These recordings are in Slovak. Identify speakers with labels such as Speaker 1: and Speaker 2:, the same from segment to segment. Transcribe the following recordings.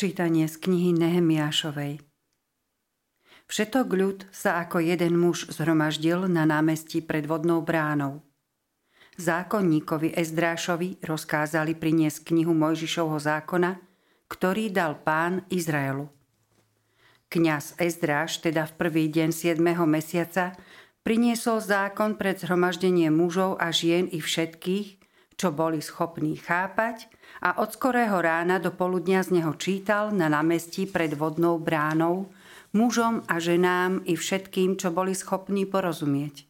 Speaker 1: Čítanie z knihy Nehemiášovej. Všetok ľud sa ako jeden muž zhromaždil na námestí pred vodnou bránou. Zákonníkovi Ezdrášovi rozkázali priniesť knihu Mojžišovho zákona, ktorý dal pán Izraelu. Kňaz Ezdráš teda v prvý deň 7. mesiaca priniesol zákon pred zhromaždenie mužov a žien i všetkých, čo boli schopní chápať a od skorého rána do poludnia z neho čítal na námestí pred vodnou bránou mužom a ženám i všetkým, čo boli schopní porozumieť.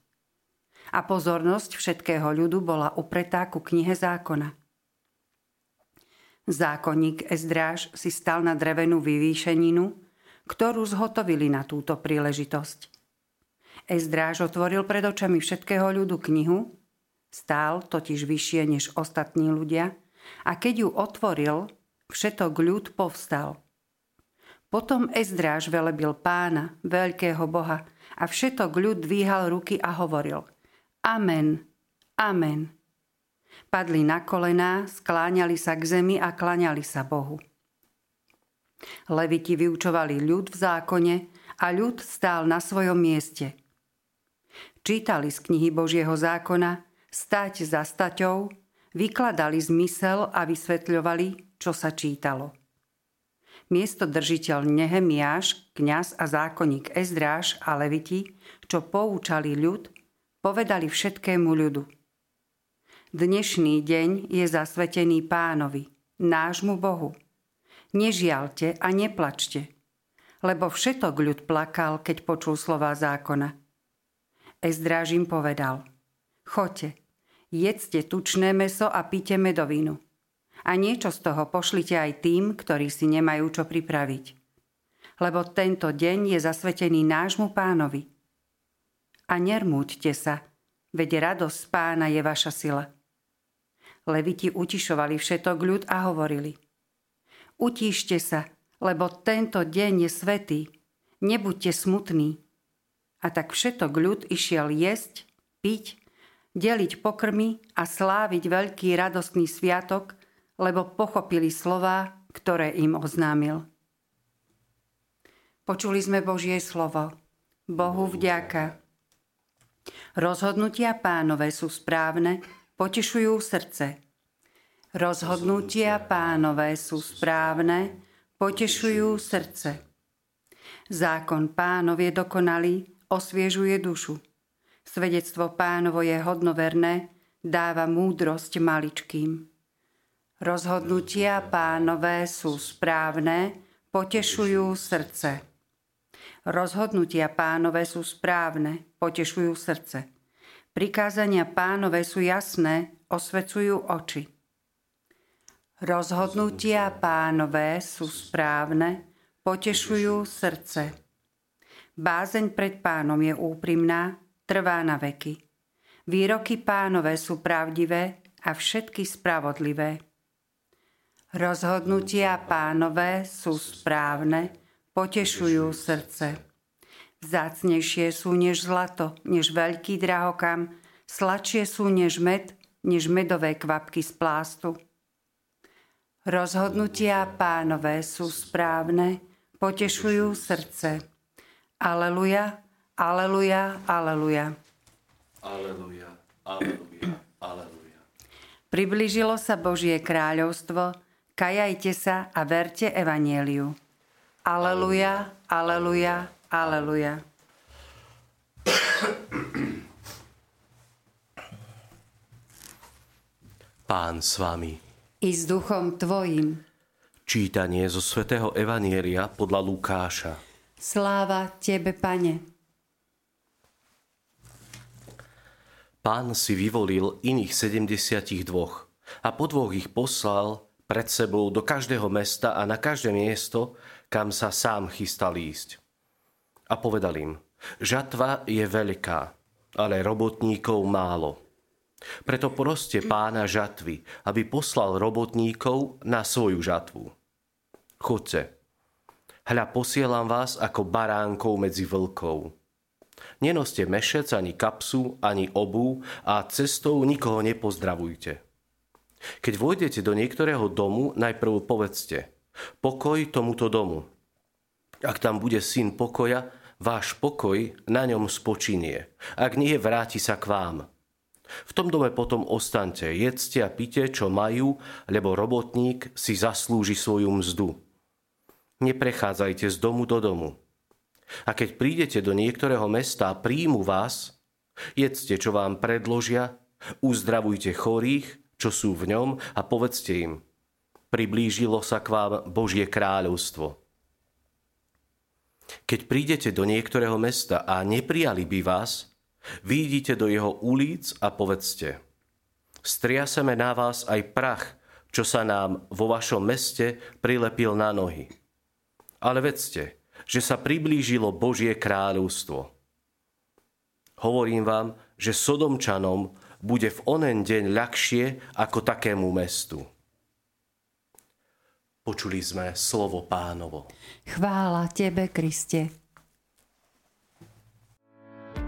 Speaker 1: A pozornosť všetkého ľudu bola upretá ku knihe zákona. Zákonník Ezdráž si stal na drevenú vyvýšeninu, ktorú zhotovili na túto príležitosť. Ezdráž otvoril pred očami všetkého ľudu knihu, stál totiž vyššie než ostatní ľudia – a keď ju otvoril, všetok ľud povstal. Potom Ezdráž velebil pána, veľkého Boha, a všetok ľud dvíhal ruky a hovoril Amen, Amen. Padli na kolená, skláňali sa k zemi a klaňali sa Bohu. Leviti vyučovali ľud v zákone a ľud stál na svojom mieste. Čítali z knihy Božieho zákona stať za staťou, vykladali zmysel a vysvetľovali, čo sa čítalo. Miesto držiteľ Nehemiáš, kňaz a zákonník Ezdráž a Leviti, čo poučali ľud, povedali všetkému ľudu. Dnešný deň je zasvetený pánovi, nášmu Bohu. Nežialte a neplačte, lebo všetok ľud plakal, keď počul slova zákona. Ezdráž im povedal, choďte, jedzte tučné meso a pite medovinu. A niečo z toho pošlite aj tým, ktorí si nemajú čo pripraviť. Lebo tento deň je zasvetený nášmu pánovi. A nermúďte sa, veď radosť pána je vaša sila. Leviti utišovali všetok ľud a hovorili. Utíšte sa, lebo tento deň je svetý. Nebuďte smutní. A tak všetok ľud išiel jesť, piť deliť pokrmy a sláviť veľký radostný sviatok, lebo pochopili slova, ktoré im oznámil. Počuli sme Božie slovo. Bohu vďaka. Rozhodnutia pánové sú správne, potešujú srdce. Rozhodnutia pánové sú správne, potešujú srdce. Zákon pánov je dokonalý, osviežuje dušu. Svedectvo pánovo je hodnoverné, dáva múdrosť maličkým. Rozhodnutia pánové sú správne, potešujú srdce. Rozhodnutia pánové sú správne, potešujú srdce. Prikázania pánové sú jasné, osvecujú oči. Rozhodnutia pánové sú správne, potešujú srdce. Bázeň pred pánom je úprimná, trvá na veky. Výroky pánové sú pravdivé a všetky spravodlivé. Rozhodnutia pánové sú správne, potešujú srdce. Vzácnejšie sú než zlato, než veľký drahokam, sladšie sú než med, než medové kvapky z plástu. Rozhodnutia pánové sú správne, potešujú srdce. Aleluja, Aleluja, aleluja.
Speaker 2: Aleluja, aleluja, aleluja.
Speaker 1: Priblížilo sa Božie kráľovstvo, kajajte sa a verte evanieliu. Aleluja, aleluja, aleluja.
Speaker 2: Pán s vami.
Speaker 1: I s duchom tvojim.
Speaker 2: Čítanie zo svätého Evanielia podľa Lukáša.
Speaker 1: Sláva tebe, pane.
Speaker 2: Pán si vyvolil iných 72 a po dvoch ich poslal pred sebou do každého mesta a na každé miesto, kam sa sám chystal ísť. A povedal im, žatva je veľká, ale robotníkov málo. Preto proste pána žatvy, aby poslal robotníkov na svoju žatvu. Chodce, hľa posielam vás ako baránkov medzi vlkov. Nenoste mešec, ani kapsu, ani obu a cestou nikoho nepozdravujte. Keď vojdete do niektorého domu, najprv povedzte Pokoj tomuto domu. Ak tam bude syn pokoja, váš pokoj na ňom spočinie. Ak nie, vráti sa k vám. V tom dome potom ostante, jedzte a pite, čo majú, lebo robotník si zaslúži svoju mzdu. Neprechádzajte z domu do domu. A keď prídete do niektorého mesta a príjmu vás, jedzte, čo vám predložia, uzdravujte chorých, čo sú v ňom a povedzte im, priblížilo sa k vám Božie kráľovstvo. Keď prídete do niektorého mesta a neprijali by vás, výjdite do jeho ulic a povedzte, striaseme na vás aj prach, čo sa nám vo vašom meste prilepil na nohy. Ale vedzte, že sa priblížilo Božie kráľovstvo. Hovorím vám, že Sodomčanom bude v onen deň ľahšie ako takému mestu. Počuli sme slovo pánovo.
Speaker 1: Chvála Tebe, Kriste.